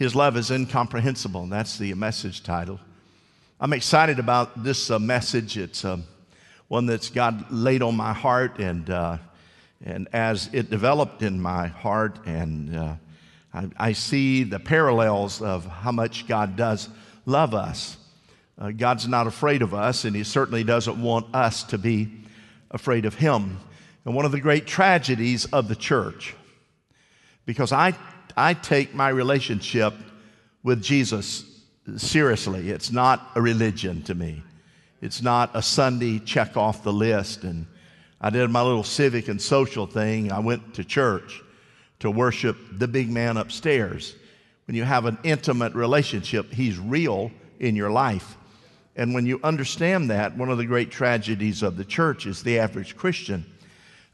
His love is incomprehensible. And that's the message title. I'm excited about this uh, message. It's uh, one that's God laid on my heart, and, uh, and as it developed in my heart, and uh, I, I, see the parallels of how much God does love us. Uh, God's not afraid of us, and He certainly doesn't want us to be afraid of Him. And one of the great tragedies of the church, because I, I take my relationship with Jesus seriously. It's not a religion to me. It's not a Sunday check off the list. And I did my little civic and social thing. I went to church to worship the big man upstairs. When you have an intimate relationship, he's real in your life. And when you understand that, one of the great tragedies of the church is the average Christian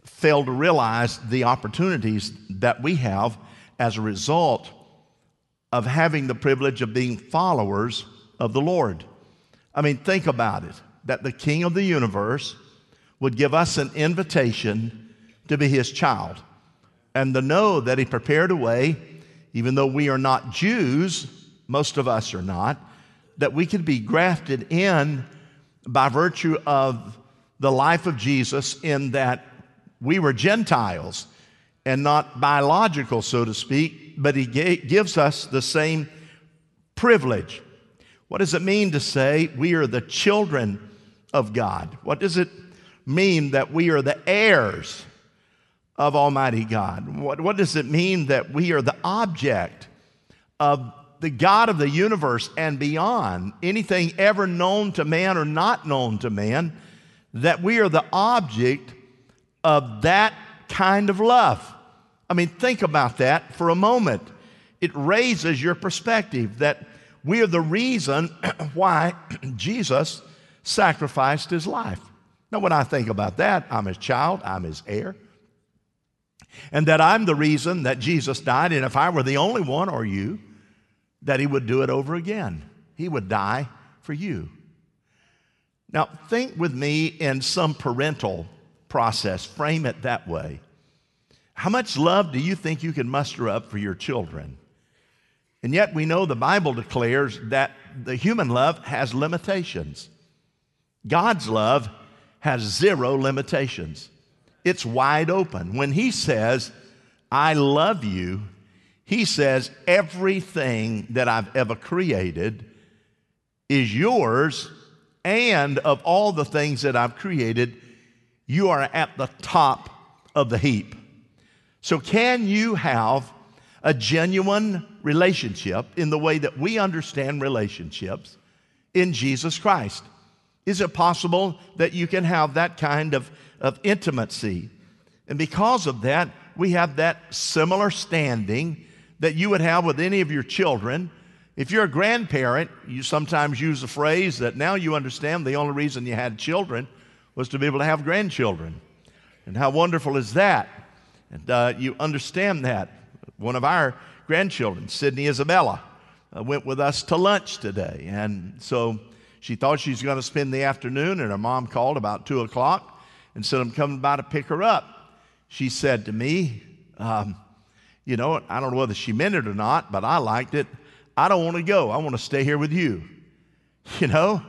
failed to realize the opportunities that we have as a result of having the privilege of being followers of the Lord. I mean, think about it that the King of the universe would give us an invitation to be his child and to know that he prepared a way, even though we are not Jews, most of us are not, that we could be grafted in by virtue of the life of Jesus, in that we were Gentiles and not biological, so to speak, but he gives us the same privilege. What does it mean to say we are the children of God? What does it mean that we are the heirs of Almighty God? What, what does it mean that we are the object of the God of the universe and beyond, anything ever known to man or not known to man, that we are the object of that kind of love? I mean, think about that for a moment. It raises your perspective that we are the reason why Jesus sacrificed his life. Now, when I think about that, I'm his child, I'm his heir, and that I'm the reason that Jesus died. And if I were the only one, or you, that he would do it over again. He would die for you. Now, think with me in some parental process, frame it that way. How much love do you think you can muster up for your children? And yet we know the Bible declares that the human love has limitations. God's love has zero limitations. It's wide open. When He says, I love you, He says, everything that I've ever created is yours, and of all the things that I've created, you are at the top of the heap. So, can you have a genuine relationship in the way that we understand relationships in Jesus Christ? Is it possible that you can have that kind of, of intimacy? And because of that, we have that similar standing that you would have with any of your children. If you're a grandparent, you sometimes use the phrase that now you understand the only reason you had children was to be able to have grandchildren. And how wonderful is that? And uh, you understand that. One of our grandchildren, Sydney Isabella, uh, went with us to lunch today. And so she thought she was going to spend the afternoon, and her mom called about 2 o'clock and said, I'm coming by to pick her up. She said to me, um, You know, I don't know whether she meant it or not, but I liked it. I don't want to go. I want to stay here with you. You know,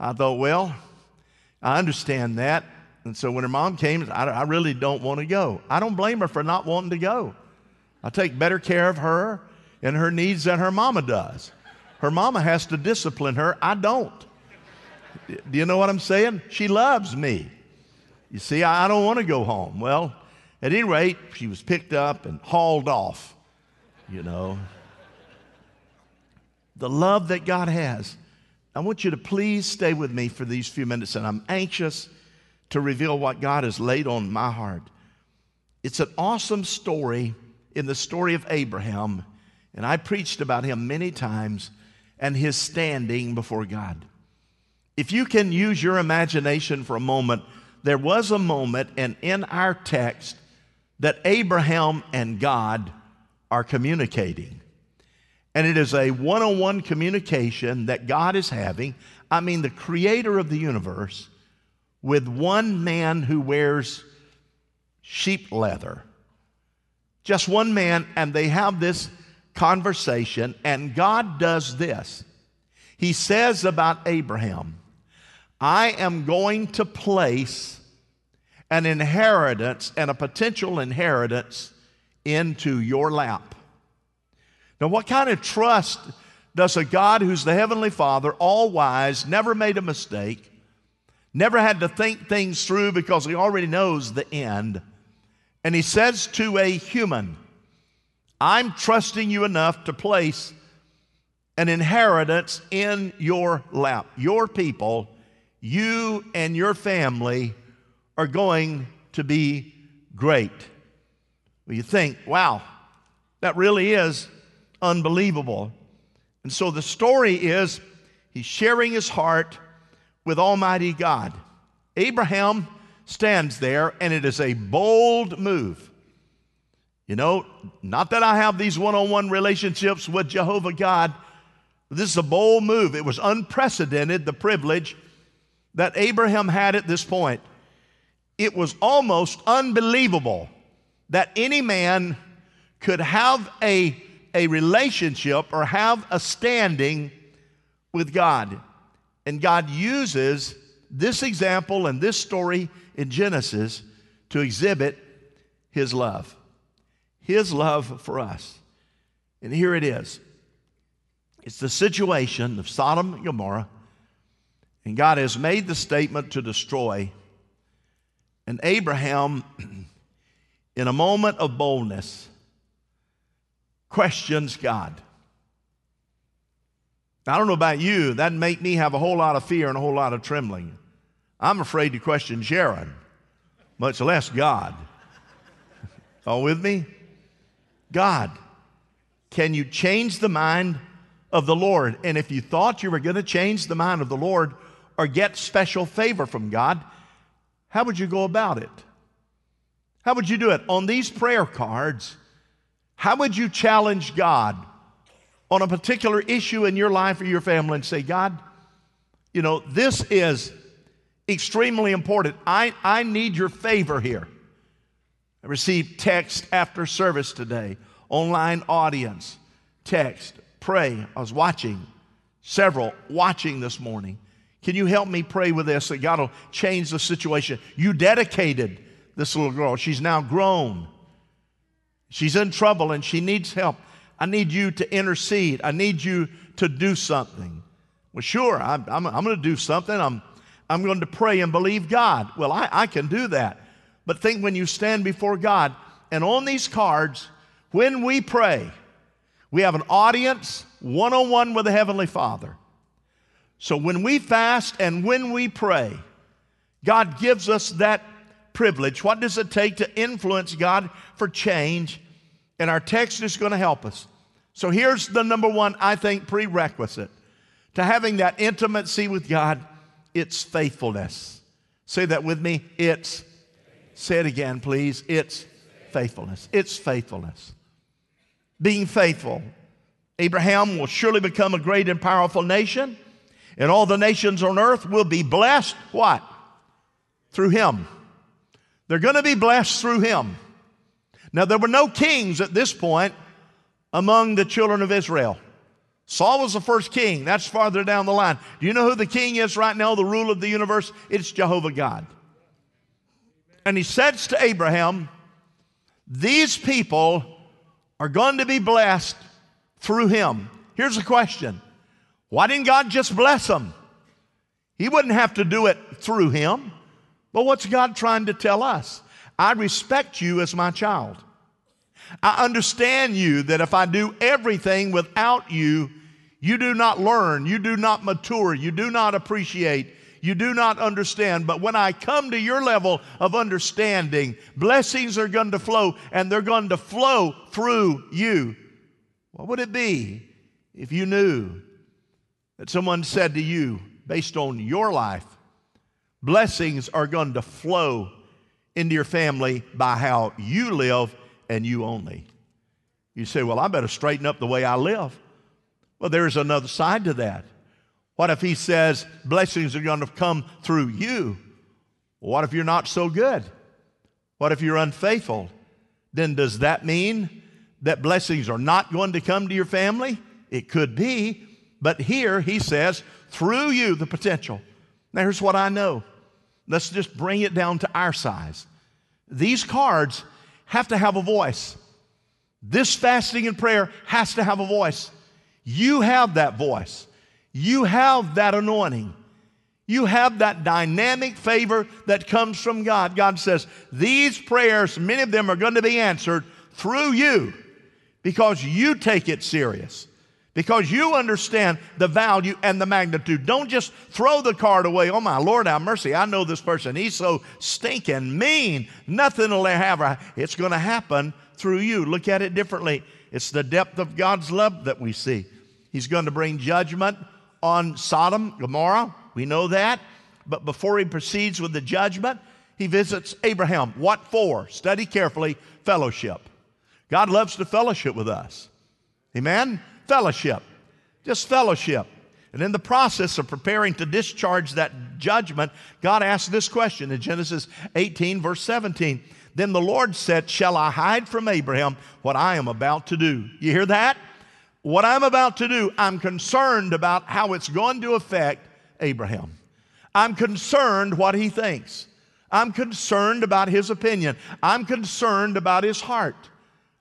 I thought, well, I understand that. And so when her mom came, I, I really don't want to go. I don't blame her for not wanting to go. I take better care of her and her needs than her mama does. Her mama has to discipline her. I don't. Do you know what I'm saying? She loves me. You see, I don't want to go home. Well, at any rate, she was picked up and hauled off, you know. The love that God has. I want you to please stay with me for these few minutes, and I'm anxious to reveal what God has laid on my heart. It's an awesome story in the story of Abraham, and I preached about him many times and his standing before God. If you can use your imagination for a moment, there was a moment, and in our text, that Abraham and God are communicating. And it is a one on one communication that God is having. I mean, the creator of the universe with one man who wears sheep leather. Just one man, and they have this conversation, and God does this. He says about Abraham, I am going to place an inheritance and a potential inheritance into your lap. Now, what kind of trust does a God who's the Heavenly Father, all wise, never made a mistake, never had to think things through because he already knows the end, and he says to a human, I'm trusting you enough to place an inheritance in your lap. Your people, you and your family are going to be great. Well, you think, wow, that really is unbelievable. And so the story is he's sharing his heart with Almighty God. Abraham stands there, and it is a bold move. You know, not that I have these one on one relationships with Jehovah God. This is a bold move. It was unprecedented, the privilege that Abraham had at this point. It was almost unbelievable that any man could have a, a relationship or have a standing with God. And God uses this example and this story in Genesis to exhibit His love. His love for us. And here it is it's the situation of Sodom and Gomorrah, and God has made the statement to destroy. And Abraham, in a moment of boldness, questions God. I don't know about you, that make me have a whole lot of fear and a whole lot of trembling. I'm afraid to question Sharon, much less God. All with me? God, can you change the mind of the Lord? And if you thought you were going to change the mind of the Lord or get special favor from God, how would you go about it? How would you do it? On these prayer cards, how would you challenge God on a particular issue in your life or your family and say, God, you know, this is extremely important. I, I need your favor here. I received text after service today, online audience, text, pray. I was watching, several watching this morning. Can you help me pray with this that God will change the situation? You dedicated this little girl. She's now grown. She's in trouble and she needs help. I need you to intercede. I need you to do something. Well, sure, I'm, I'm, I'm going to do something. I'm, I'm going to pray and believe God. Well, I, I can do that. But think when you stand before God, and on these cards, when we pray, we have an audience one on one with the Heavenly Father. So when we fast and when we pray, God gives us that privilege. What does it take to influence God for change? And our text is going to help us. So here's the number one, I think, prerequisite to having that intimacy with God it's faithfulness. Say that with me. It's, say it again, please. It's faithfulness. It's faithfulness. Being faithful. Abraham will surely become a great and powerful nation, and all the nations on earth will be blessed. What? Through him. They're going to be blessed through him. Now, there were no kings at this point among the children of Israel. Saul was the first king. That's farther down the line. Do you know who the king is right now, the rule of the universe? It's Jehovah God. And he says to Abraham, These people are going to be blessed through him. Here's a question Why didn't God just bless them? He wouldn't have to do it through him. But what's God trying to tell us? I respect you as my child. I understand you that if I do everything without you, you do not learn, you do not mature, you do not appreciate, you do not understand. But when I come to your level of understanding, blessings are going to flow and they're going to flow through you. What would it be if you knew that someone said to you, based on your life, blessings are going to flow into your family by how you live and you only? You say, Well, I better straighten up the way I live. Well, there's another side to that. What if he says blessings are going to come through you? What if you're not so good? What if you're unfaithful? Then does that mean that blessings are not going to come to your family? It could be. But here he says, through you, the potential. Now, here's what I know. Let's just bring it down to our size. These cards have to have a voice. This fasting and prayer has to have a voice. You have that voice. You have that anointing. You have that dynamic favor that comes from God. God says, These prayers, many of them are going to be answered through you because you take it serious, because you understand the value and the magnitude. Don't just throw the card away. Oh, my Lord, have mercy. I know this person. He's so stinking mean. Nothing will ever. It's going to happen through you. Look at it differently. It's the depth of God's love that we see. He's going to bring judgment on Sodom, Gomorrah. We know that. But before he proceeds with the judgment, he visits Abraham. What for? Study carefully fellowship. God loves to fellowship with us. Amen? Fellowship. Just fellowship. And in the process of preparing to discharge that judgment, God asked this question in Genesis 18, verse 17. Then the Lord said, Shall I hide from Abraham what I am about to do? You hear that? What I'm about to do, I'm concerned about how it's going to affect Abraham. I'm concerned what he thinks. I'm concerned about his opinion. I'm concerned about his heart.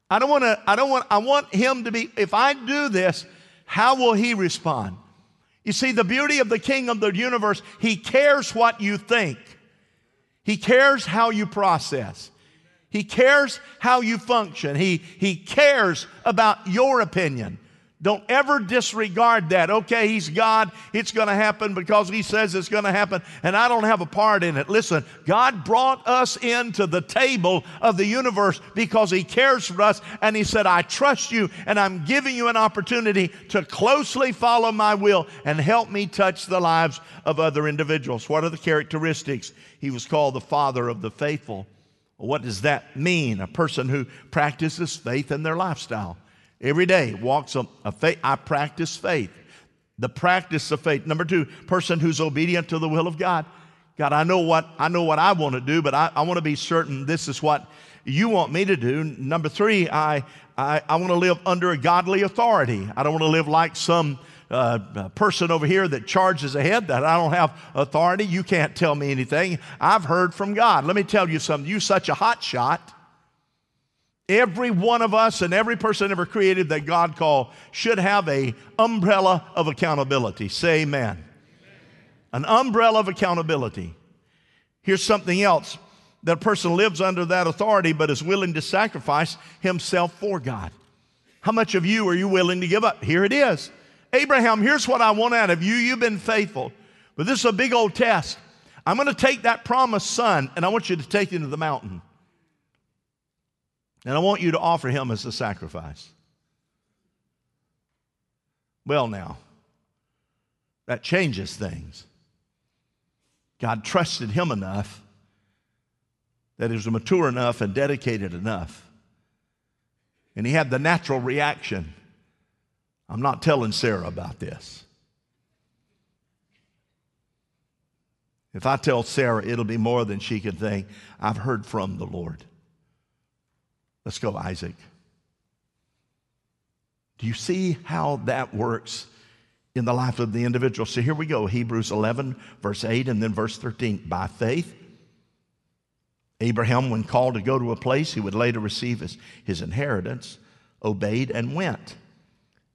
I don't want to, I don't want, I want him to be, if I do this, how will he respond? You see, the beauty of the king of the universe, he cares what you think. He cares how you process. He cares how you function. He, he cares about your opinion. Don't ever disregard that. Okay, he's God. It's going to happen because he says it's going to happen, and I don't have a part in it. Listen, God brought us into the table of the universe because he cares for us, and he said, I trust you, and I'm giving you an opportunity to closely follow my will and help me touch the lives of other individuals. What are the characteristics? He was called the father of the faithful. What does that mean? A person who practices faith in their lifestyle. Every day walks a, a faith. I practice faith. The practice of faith. Number two, person who's obedient to the will of God. God, I know what I know what I want to do, but I, I want to be certain this is what you want me to do. Number three, I I, I want to live under a godly authority. I don't want to live like some uh, person over here that charges ahead that I don't have authority. You can't tell me anything. I've heard from God. Let me tell you something. You such a hot shot Every one of us and every person ever created that God called should have a umbrella of accountability. Say amen. An umbrella of accountability. Here's something else. That person lives under that authority but is willing to sacrifice himself for God. How much of you are you willing to give up? Here it is. Abraham, here's what I want out of you. You've been faithful. But this is a big old test. I'm going to take that promised son and I want you to take him to the mountain. And I want you to offer him as a sacrifice. Well, now, that changes things. God trusted him enough that he was mature enough and dedicated enough. And he had the natural reaction I'm not telling Sarah about this. If I tell Sarah, it'll be more than she can think. I've heard from the Lord. Let's go, Isaac. Do you see how that works in the life of the individual? So here we go Hebrews 11, verse 8, and then verse 13. By faith, Abraham, when called to go to a place he would later receive his, his inheritance, obeyed and went.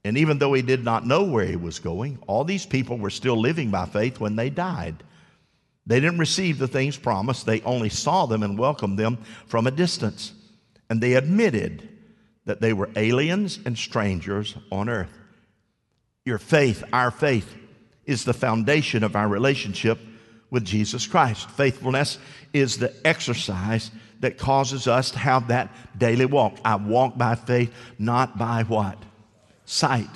And even though he did not know where he was going, all these people were still living by faith when they died. They didn't receive the things promised, they only saw them and welcomed them from a distance and they admitted that they were aliens and strangers on earth. Your faith, our faith, is the foundation of our relationship with Jesus Christ. Faithfulness is the exercise that causes us to have that daily walk. I walk by faith, not by what? Sight.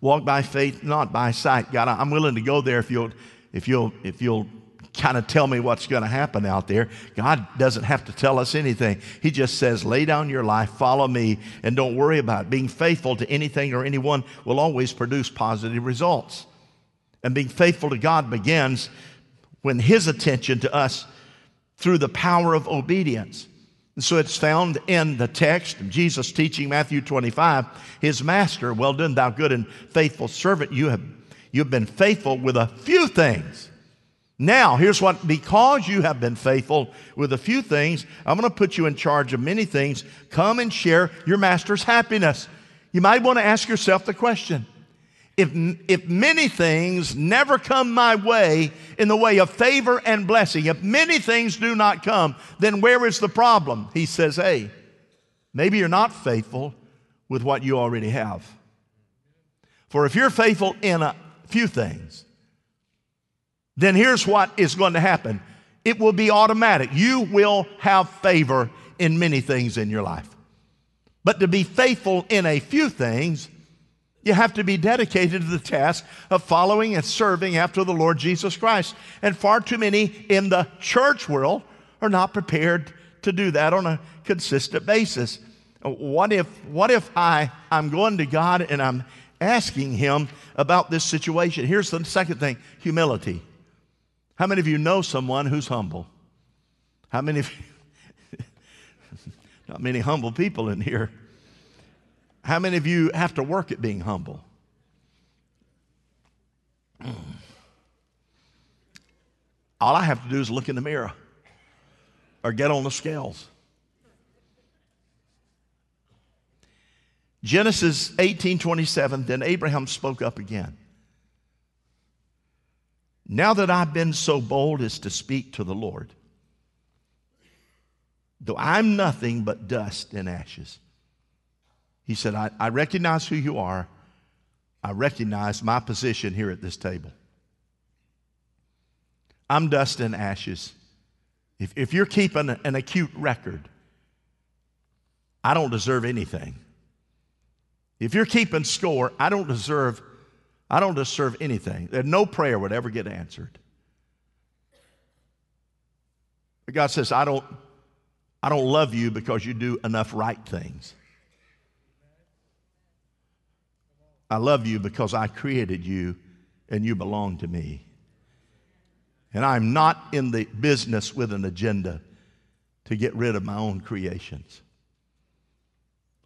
Walk by faith, not by sight. God, I'm willing to go there if you'll, if you'll, if you'll kind of tell me what's going to happen out there. God doesn't have to tell us anything. He just says, lay down your life, follow me, and don't worry about it. Being faithful to anything or anyone will always produce positive results. And being faithful to God begins when His attention to us through the power of obedience. And so it's found in the text, Jesus teaching Matthew 25, his master, well done, thou good and faithful servant. You have, you've been faithful with a few things. Now, here's what, because you have been faithful with a few things, I'm going to put you in charge of many things. Come and share your master's happiness. You might want to ask yourself the question if, if many things never come my way in the way of favor and blessing, if many things do not come, then where is the problem? He says, hey, maybe you're not faithful with what you already have. For if you're faithful in a few things, then here's what is going to happen it will be automatic. You will have favor in many things in your life. But to be faithful in a few things, you have to be dedicated to the task of following and serving after the Lord Jesus Christ. And far too many in the church world are not prepared to do that on a consistent basis. What if, what if I, I'm going to God and I'm asking Him about this situation? Here's the second thing humility. How many of you know someone who's humble? How many of you? not many humble people in here. How many of you have to work at being humble? Hmm. All I have to do is look in the mirror or get on the scales. Genesis 18:27 then Abraham spoke up again. Now that I've been so bold as to speak to the Lord, though I'm nothing but dust and ashes, he said, I, I recognize who you are. I recognize my position here at this table. I'm dust and ashes. If, if you're keeping an acute record, I don't deserve anything. If you're keeping score, I don't deserve, I don't deserve anything. No prayer would ever get answered. But God says, I don't, I don't love you because you do enough right things. I love you because I created you and you belong to me. And I'm not in the business with an agenda to get rid of my own creations.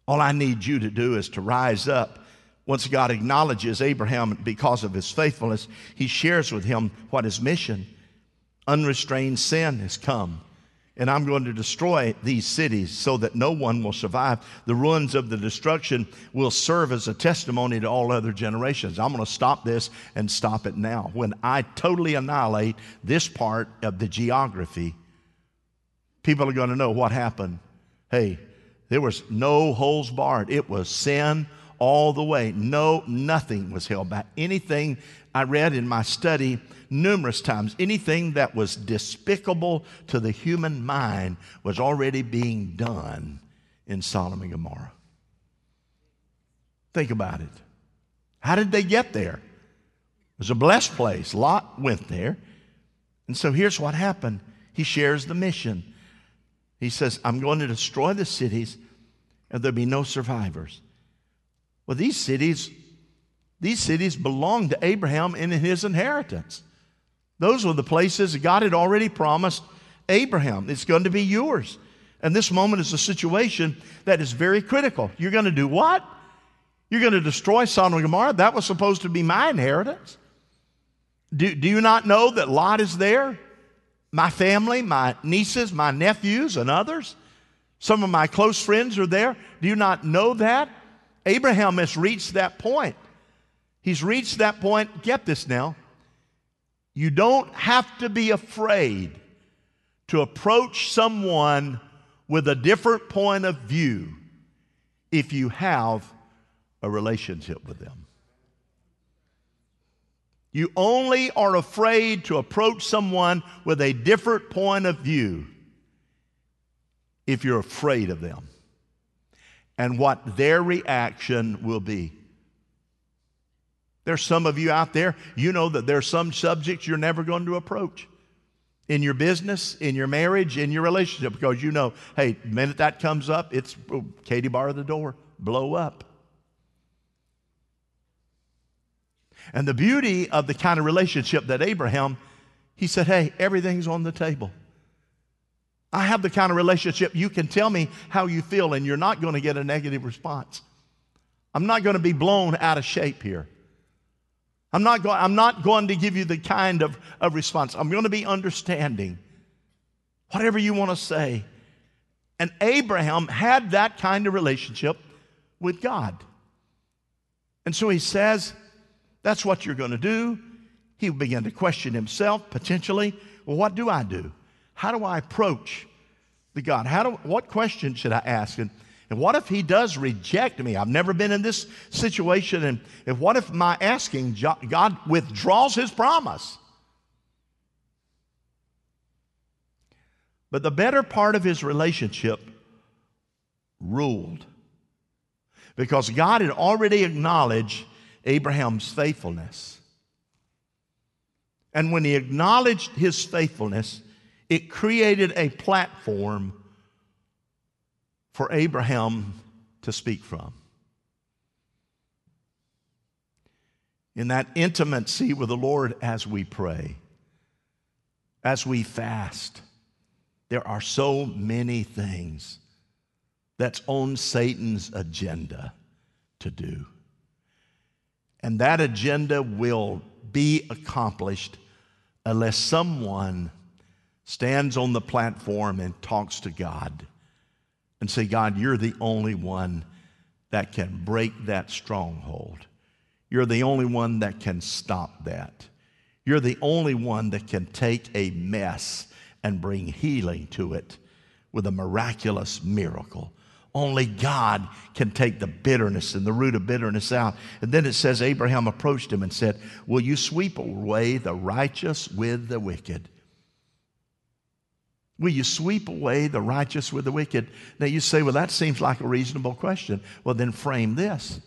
All I need you to do is to rise up. Once God acknowledges Abraham because of his faithfulness, he shares with him what his mission. Unrestrained sin has come and I'm going to destroy these cities so that no one will survive. The ruins of the destruction will serve as a testimony to all other generations. I'm going to stop this and stop it now. When I totally annihilate this part of the geography, people are going to know what happened. Hey, there was no holes barred. It was sin all the way. No, nothing was held back. Anything I read in my study numerous times. Anything that was despicable to the human mind was already being done in Sodom and Gomorrah. Think about it. How did they get there? It was a blessed place. Lot went there. And so here's what happened he shares the mission. He says, I'm going to destroy the cities and there'll be no survivors. Well, these cities, these cities belonged to Abraham in his inheritance. Those were the places God had already promised Abraham. It's going to be yours. And this moment is a situation that is very critical. You're going to do what? You're going to destroy Sodom and Gomorrah? That was supposed to be my inheritance. Do, do you not know that Lot is there? My family, my nieces, my nephews, and others. Some of my close friends are there. Do you not know that? Abraham has reached that point. He's reached that point. Get this now. You don't have to be afraid to approach someone with a different point of view if you have a relationship with them. You only are afraid to approach someone with a different point of view if you're afraid of them and what their reaction will be. There's some of you out there, you know that there's some subjects you're never going to approach in your business, in your marriage, in your relationship, because you know, hey, the minute that comes up, it's oh, Katie bar the door, blow up. And the beauty of the kind of relationship that Abraham, he said, hey, everything's on the table. I have the kind of relationship you can tell me how you feel and you're not going to get a negative response. I'm not going to be blown out of shape here. I'm not, go- I'm not going to give you the kind of, of response. I'm going to be understanding. Whatever you want to say. And Abraham had that kind of relationship with God. And so he says, That's what you're going to do. He began to question himself potentially. Well, what do I do? How do I approach the God? How do, what question should I ask? And, and what if he does reject me? I've never been in this situation. And, and what if my asking, God withdraws his promise? But the better part of his relationship ruled because God had already acknowledged Abraham's faithfulness. And when he acknowledged his faithfulness, it created a platform for Abraham to speak from. In that intimacy with the Lord as we pray, as we fast, there are so many things that's on Satan's agenda to do. And that agenda will be accomplished unless someone stands on the platform and talks to God and say, God, you're the only one that can break that stronghold. You're the only one that can stop that. You're the only one that can take a mess and bring healing to it with a miraculous miracle. Only God can take the bitterness and the root of bitterness out. And then it says Abraham approached him and said, Will you sweep away the righteous with the wicked? Will you sweep away the righteous with the wicked? Now you say, well, that seems like a reasonable question. Well, then frame this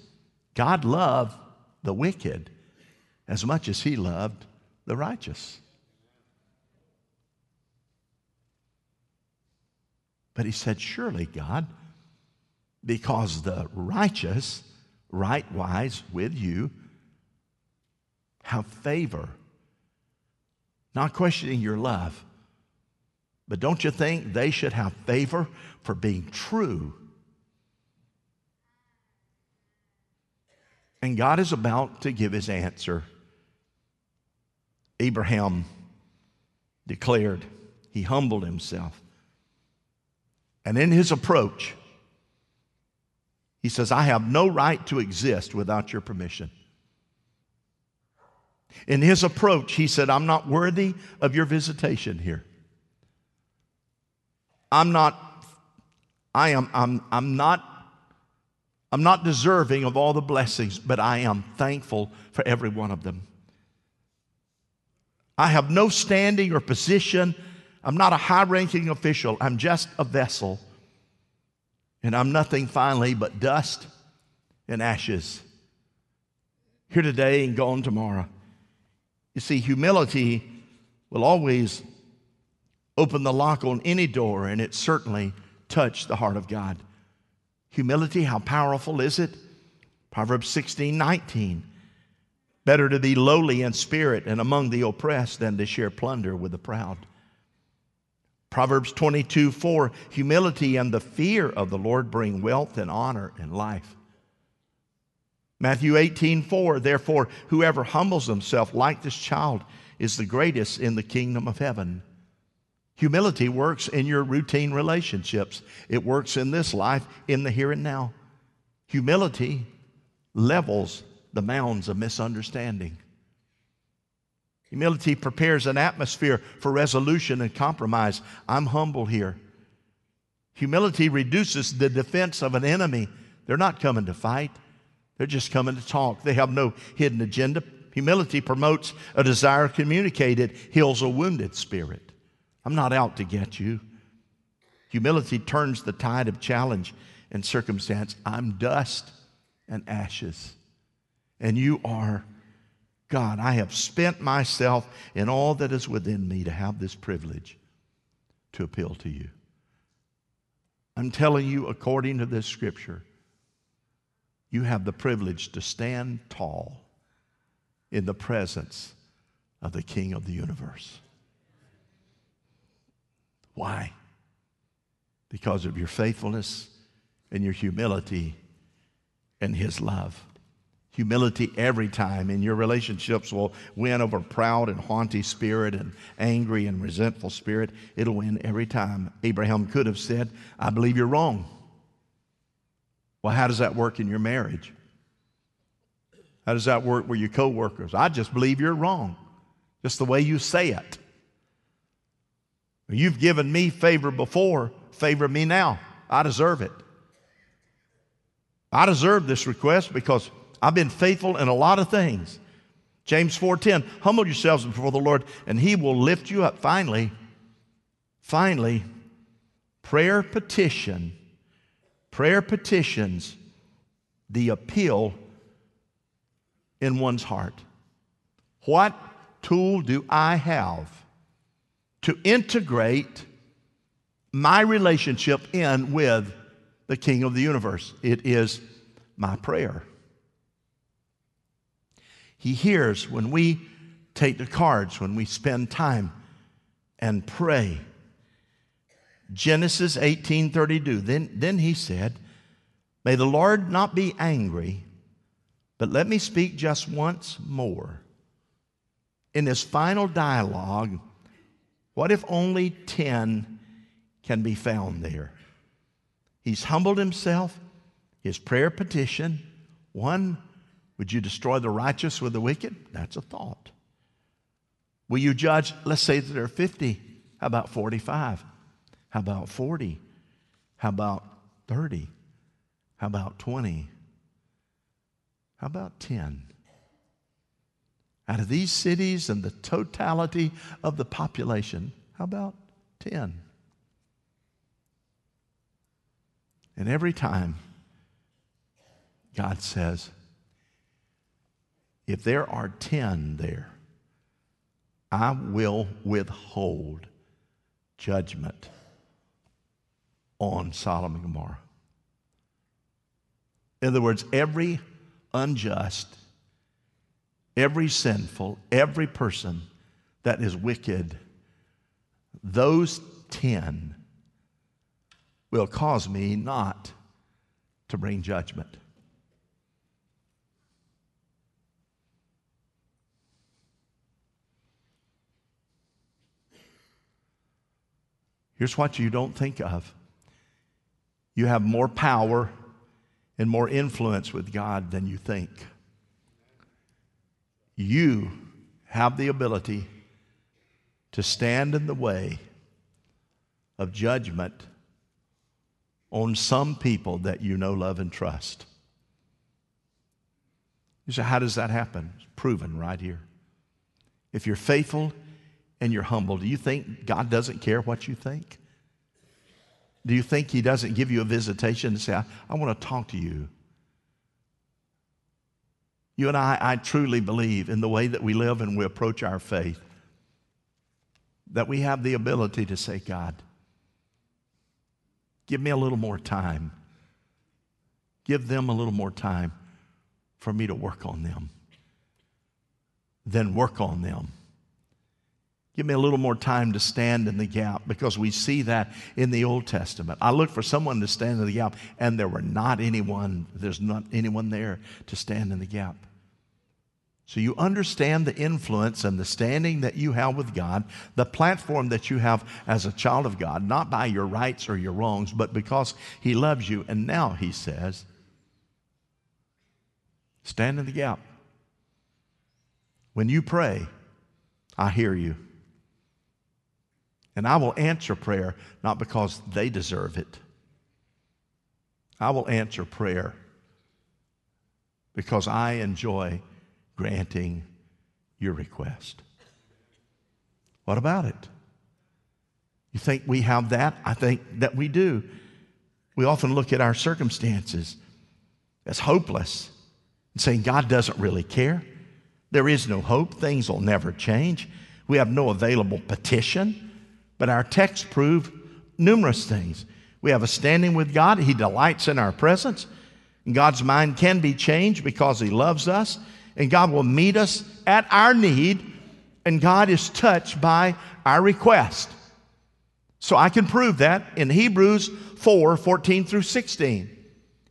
God loved the wicked as much as he loved the righteous. But he said, Surely, God, because the righteous, right wise with you, have favor. Not questioning your love but don't you think they should have favor for being true? And God is about to give his answer. Abraham declared, he humbled himself. And in his approach, he says, I have no right to exist without your permission. In his approach, he said, I'm not worthy of your visitation here. I'm not, I am, I'm, I'm not, I'm not deserving of all the blessings, but I am thankful for every one of them. I have no standing or position. I'm not a high ranking official. I'm just a vessel. And I'm nothing finally but dust and ashes. Here today and gone tomorrow. You see, humility will always opened the lock on any door, and it certainly touched the heart of God. Humility, how powerful is it? Proverbs 16 19. Better to be lowly in spirit and among the oppressed than to share plunder with the proud. Proverbs 22 4. Humility and the fear of the Lord bring wealth and honor and life. Matthew 18 4. Therefore, whoever humbles himself like this child is the greatest in the kingdom of heaven. Humility works in your routine relationships, it works in this life, in the here and now. Humility levels the mounds of misunderstanding. Humility prepares an atmosphere for resolution and compromise. I'm humble here. Humility reduces the defense of an enemy. They're not coming to fight, they're just coming to talk. They have no hidden agenda. Humility promotes a desire communicated, heals a wounded spirit. I'm not out to get you. Humility turns the tide of challenge and circumstance. I'm dust and ashes, and you are God. I have spent myself in all that is within me to have this privilege to appeal to you. I'm telling you, according to this scripture, you have the privilege to stand tall in the presence of the King of the universe. Why? because of your faithfulness and your humility and His love. Humility every time in your relationships will win over proud and haughty spirit and angry and resentful spirit. It'll win every time. Abraham could have said, I believe you're wrong. Well, how does that work in your marriage? How does that work with your coworkers? I just believe you're wrong. Just the way you say it. You've given me favor before, favor me now. I deserve it. I deserve this request because I've been faithful in a lot of things. James 4:10, humble yourselves before the Lord and he will lift you up. Finally, finally, prayer petition, prayer petitions the appeal in one's heart. What tool do I have to integrate my relationship in with the King of the universe? It is my prayer. He hears when we take the cards, when we spend time and pray. Genesis 18:32. Then, then he said, May the Lord not be angry, but let me speak just once more. In this final dialogue, what if only 10 can be found there? He's humbled himself, his prayer petition, one would you destroy the righteous with the wicked? That's a thought. Will you judge? Let's say that there are 50. How about 45? How about 40? How about 30? How about 20? How about 10? Out of these cities and the totality of the population, how about 10? And every time God says, if there are 10 there, I will withhold judgment on Solomon and Gomorrah. In other words, every unjust, every sinful, every person that is wicked, those 10 will cause me not to bring judgment. Here's what you don't think of you have more power and more influence with God than you think. You have the ability to stand in the way of judgment on some people that you know, love, and trust. You say, How does that happen? It's proven right here. If you're faithful and you're humble, do you think God doesn't care what you think? Do you think He doesn't give you a visitation and say, I, I want to talk to you? You and I, I truly believe in the way that we live and we approach our faith, that we have the ability to say, God, give me a little more time. Give them a little more time for me to work on them. Then work on them Give me a little more time to stand in the gap because we see that in the Old Testament. I looked for someone to stand in the gap, and there were not anyone, there's not anyone there to stand in the gap. So you understand the influence and the standing that you have with God, the platform that you have as a child of God, not by your rights or your wrongs, but because He loves you. And now He says, stand in the gap. When you pray, I hear you. And I will answer prayer not because they deserve it. I will answer prayer because I enjoy granting your request. What about it? You think we have that? I think that we do. We often look at our circumstances as hopeless and saying God doesn't really care. There is no hope. Things will never change. We have no available petition. But our texts prove numerous things. We have a standing with God, He delights in our presence. God's mind can be changed because He loves us, and God will meet us at our need, and God is touched by our request. So I can prove that in Hebrews 4 14 through 16.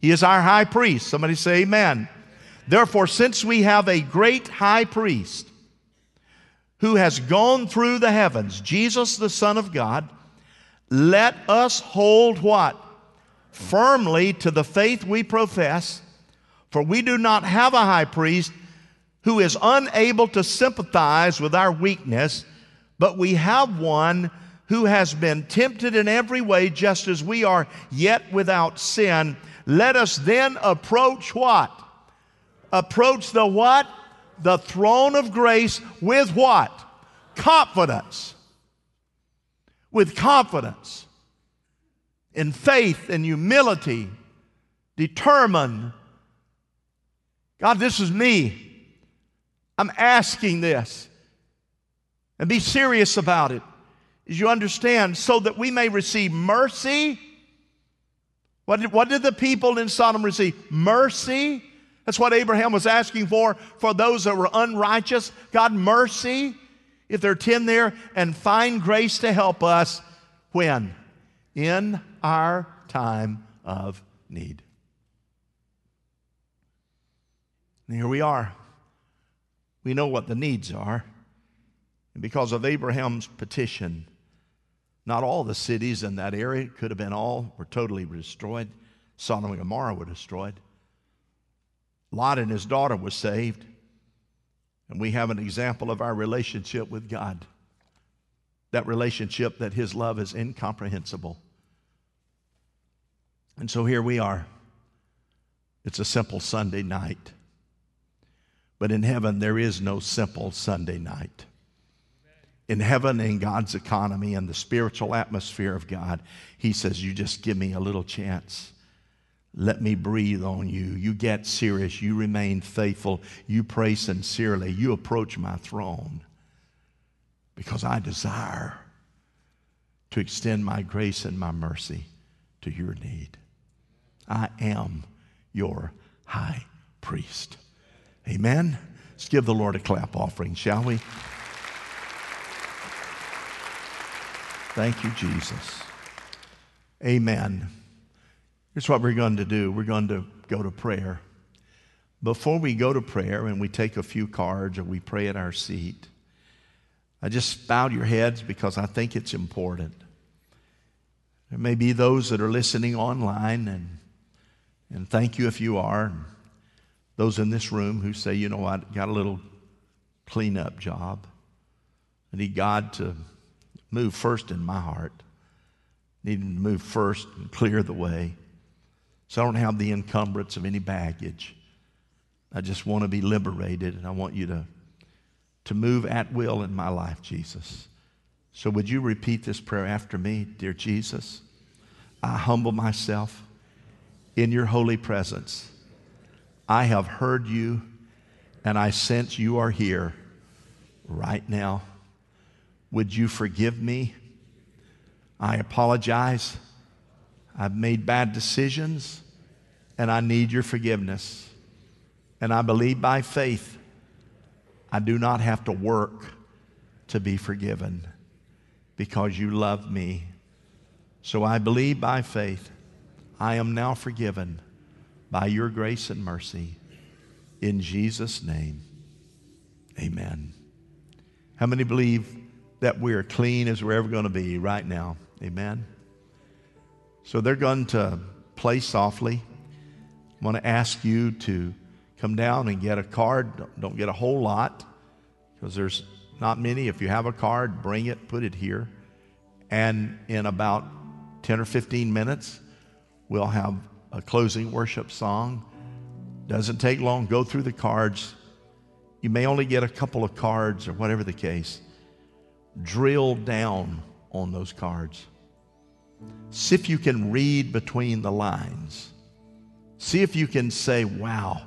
He is our high priest. Somebody say, Amen. Therefore, since we have a great high priest who has gone through the heavens, Jesus, the Son of God, let us hold what? Firmly to the faith we profess, for we do not have a high priest who is unable to sympathize with our weakness, but we have one who has been tempted in every way, just as we are, yet without sin. Let us then approach what? Approach the what? The throne of grace with what? Confidence. With confidence. In faith and humility. Determined. God, this is me. I'm asking this. And be serious about it. As you understand, so that we may receive mercy. What did, what did the people in Sodom receive? Mercy. That's what Abraham was asking for, for those that were unrighteous. God, mercy. If there are 10 there, and find grace to help us when? In our time of need. And here we are. We know what the needs are. And because of Abraham's petition, not all the cities in that area, could have been all, were totally destroyed. Sodom and Gomorrah were destroyed. Lot and his daughter was saved. And we have an example of our relationship with God. That relationship that his love is incomprehensible. And so here we are. It's a simple Sunday night. But in heaven, there is no simple Sunday night in heaven, in God's economy, and the spiritual atmosphere of God, He says, You just give me a little chance. Let me breathe on you. You get serious. You remain faithful. You pray sincerely. You approach my throne because I desire to extend my grace and my mercy to your need. I am your high priest. Amen. Let's give the Lord a clap offering, shall we? Thank you, Jesus. Amen. Here's what we're going to do we're going to go to prayer. Before we go to prayer and we take a few cards or we pray at our seat, I just bowed your heads because I think it's important. There may be those that are listening online, and, and thank you if you are. Those in this room who say, you know, I got a little cleanup job. I need God to move first in my heart. Needing to move first and clear the way. So I don't have the encumbrance of any baggage. I just want to be liberated, and I want you to, to move at will in my life, Jesus. So would you repeat this prayer after me? Dear Jesus, I humble myself in your holy presence. I have heard you, and I sense you are here right now. Would you forgive me? I apologize. I've made bad decisions and I need your forgiveness. And I believe by faith I do not have to work to be forgiven because you love me. So I believe by faith I am now forgiven by your grace and mercy. In Jesus' name, amen. How many believe that we're clean as we're ever going to be right now. Amen. So they're going to play softly. I want to ask you to come down and get a card. Don't get a whole lot because there's not many. If you have a card, bring it, put it here. And in about 10 or 15 minutes, we'll have a closing worship song. Doesn't take long. Go through the cards. You may only get a couple of cards or whatever the case drill down on those cards. See if you can read between the lines. See if you can say, wow,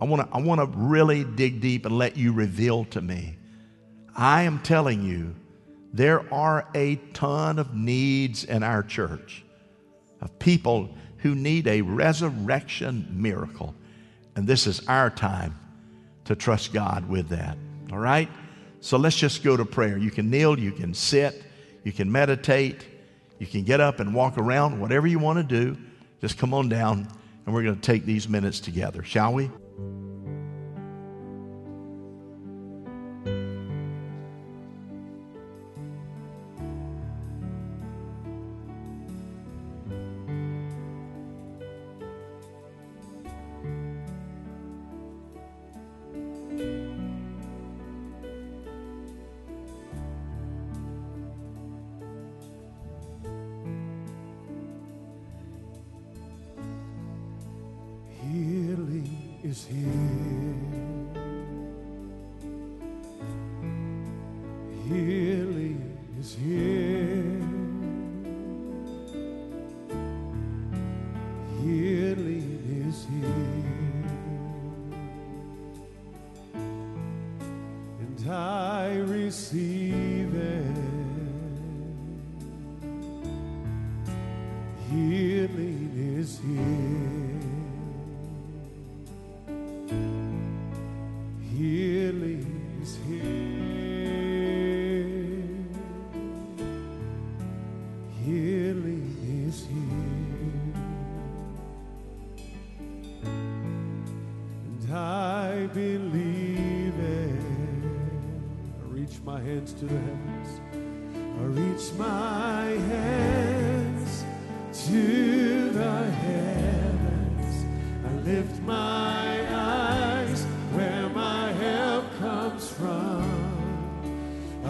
I want to I wanna really dig deep and let you reveal to me. I am telling you, there are a ton of needs in our church of people who need a resurrection miracle. And this is our time to trust God with that. All right? So let's just go to prayer. You can kneel, you can sit, you can meditate, you can get up and walk around, whatever you want to do. Just come on down, and we're going to take these minutes together, shall we?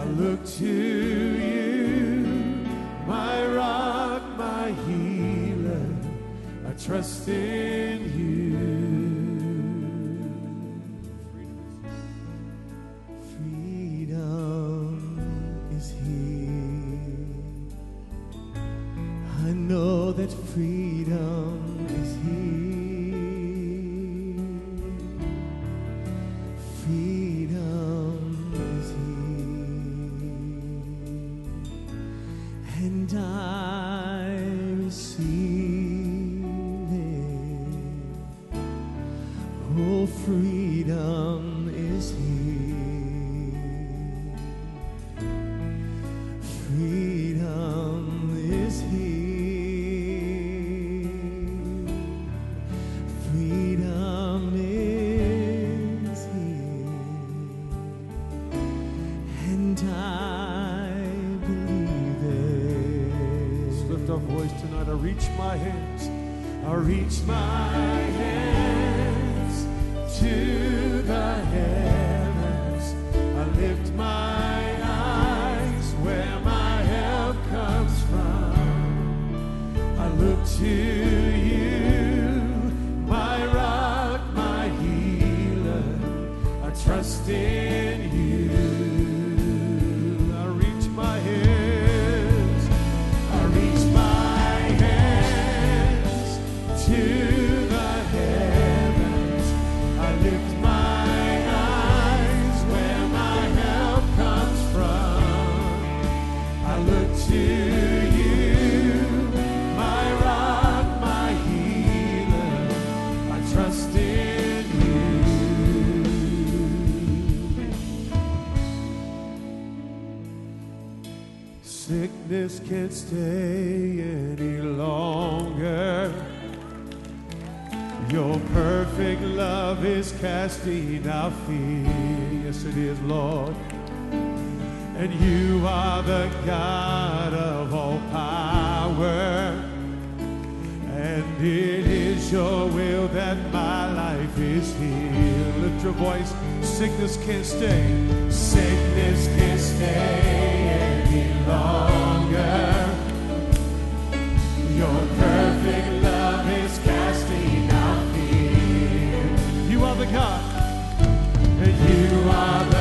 I look to you, my rock, my healer. I trust in you. trust in you. this can't stay any longer. Your perfect love is casting out fear. Yes, it is, Lord. And you are the God of all power. And it is your will that my life is healed. Lift your voice. Sickness can't stay. Sickness can't stay any longer. Father.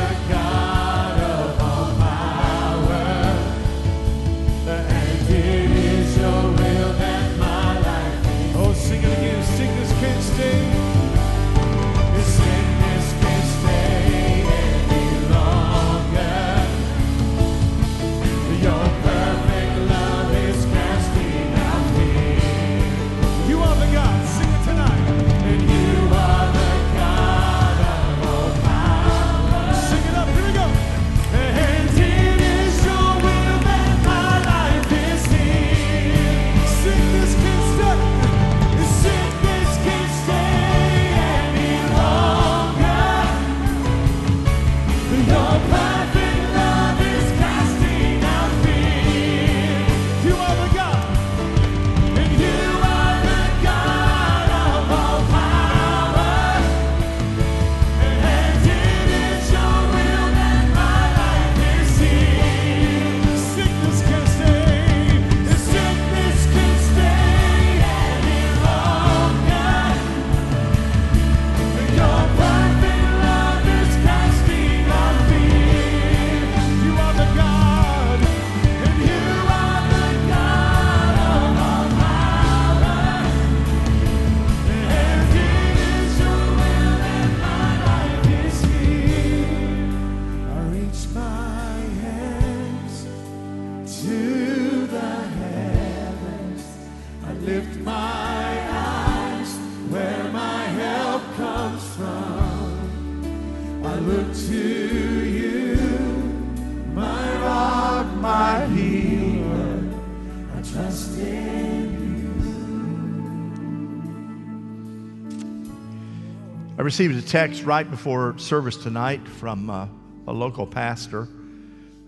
I received a text right before service tonight from uh, a local pastor,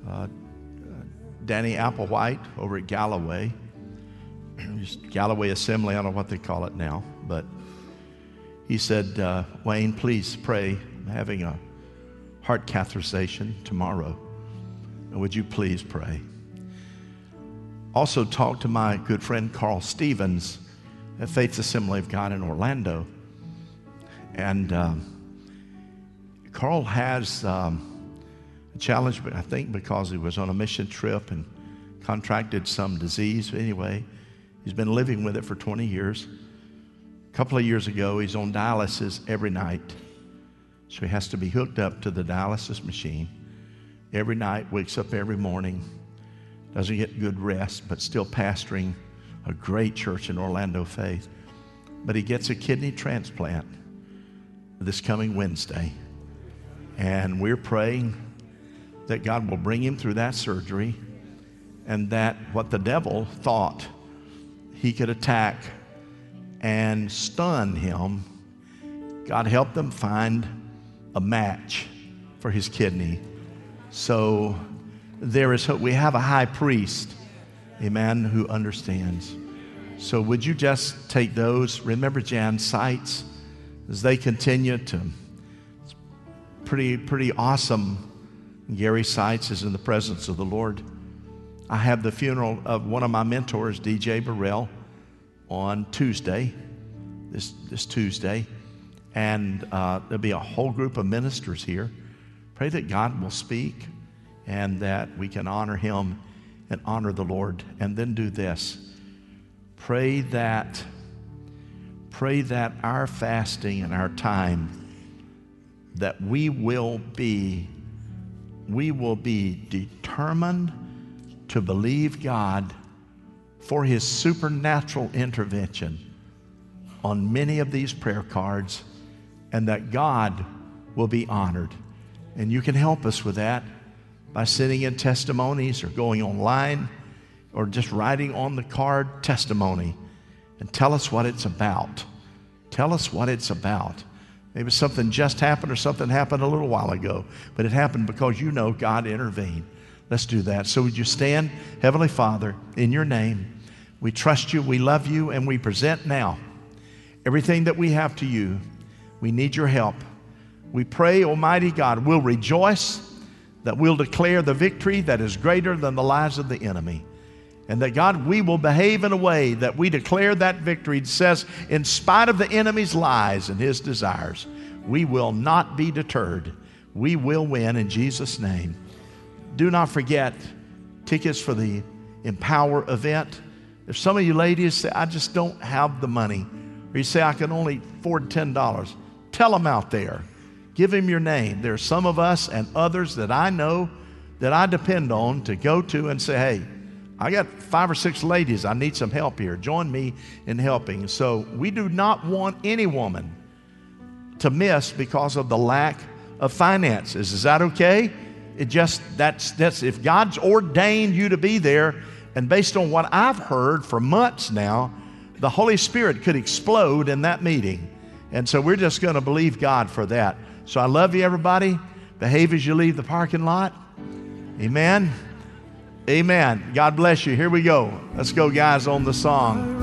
uh, Danny Applewhite, over at Galloway. Galloway Assembly, I don't know what they call it now, but he said, uh, Wayne, please pray. I'm having a heart catheterization tomorrow. And would you please pray? Also, talk to my good friend Carl Stevens at Faith's Assembly of God in Orlando. And um, Carl has um, a challenge, but I think because he was on a mission trip and contracted some disease. Anyway, he's been living with it for 20 years. A couple of years ago, he's on dialysis every night. So he has to be hooked up to the dialysis machine every night, wakes up every morning, doesn't get good rest, but still pastoring a great church in Orlando Faith. But he gets a kidney transplant this coming Wednesday. And we're praying that God will bring him through that surgery and that what the devil thought he could attack and stun him, God help them find a match for his kidney. So there is hope. We have a high priest, a man who understands. So would you just take those? Remember Jan Seitz? as they continue to. It's pretty, pretty awesome. Gary Seitz is in the presence of the Lord. I have the funeral of one of my mentors, DJ Burrell, on Tuesday, this, this Tuesday. And uh, there'll be a whole group of ministers here. Pray that God will speak and that we can honor him and honor the Lord. And then do this pray that pray that our fasting and our time that we will be we will be determined to believe God for his supernatural intervention on many of these prayer cards and that God will be honored. And you can help us with that by sending in testimonies or going online or just writing on the card testimony and tell us what it's about. Tell us what it's about. Maybe something just happened or something happened a little while ago, but it happened because you know God intervened. Let's do that. So, would you stand, Heavenly Father, in your name? We trust you, we love you, and we present now everything that we have to you. We need your help. We pray, Almighty God, we'll rejoice that we'll declare the victory that is greater than the lies of the enemy. And that God, we will behave in a way that we declare that victory. It says, in spite of the enemy's lies and his desires, we will not be deterred. We will win in Jesus' name. Do not forget tickets for the Empower event. If some of you ladies say, I just don't have the money, or you say, I can only afford $10, tell them out there. Give him your name. There are some of us and others that I know that I depend on to go to and say, hey, I got five or six ladies. I need some help here. Join me in helping. So we do not want any woman to miss because of the lack of finances. Is that okay? It just that's that's if God's ordained you to be there, and based on what I've heard for months now, the Holy Spirit could explode in that meeting. And so we're just going to believe God for that. So I love you, everybody. Behave as you leave the parking lot. Amen. Amen. God bless you. Here we go. Let's go, guys, on the song.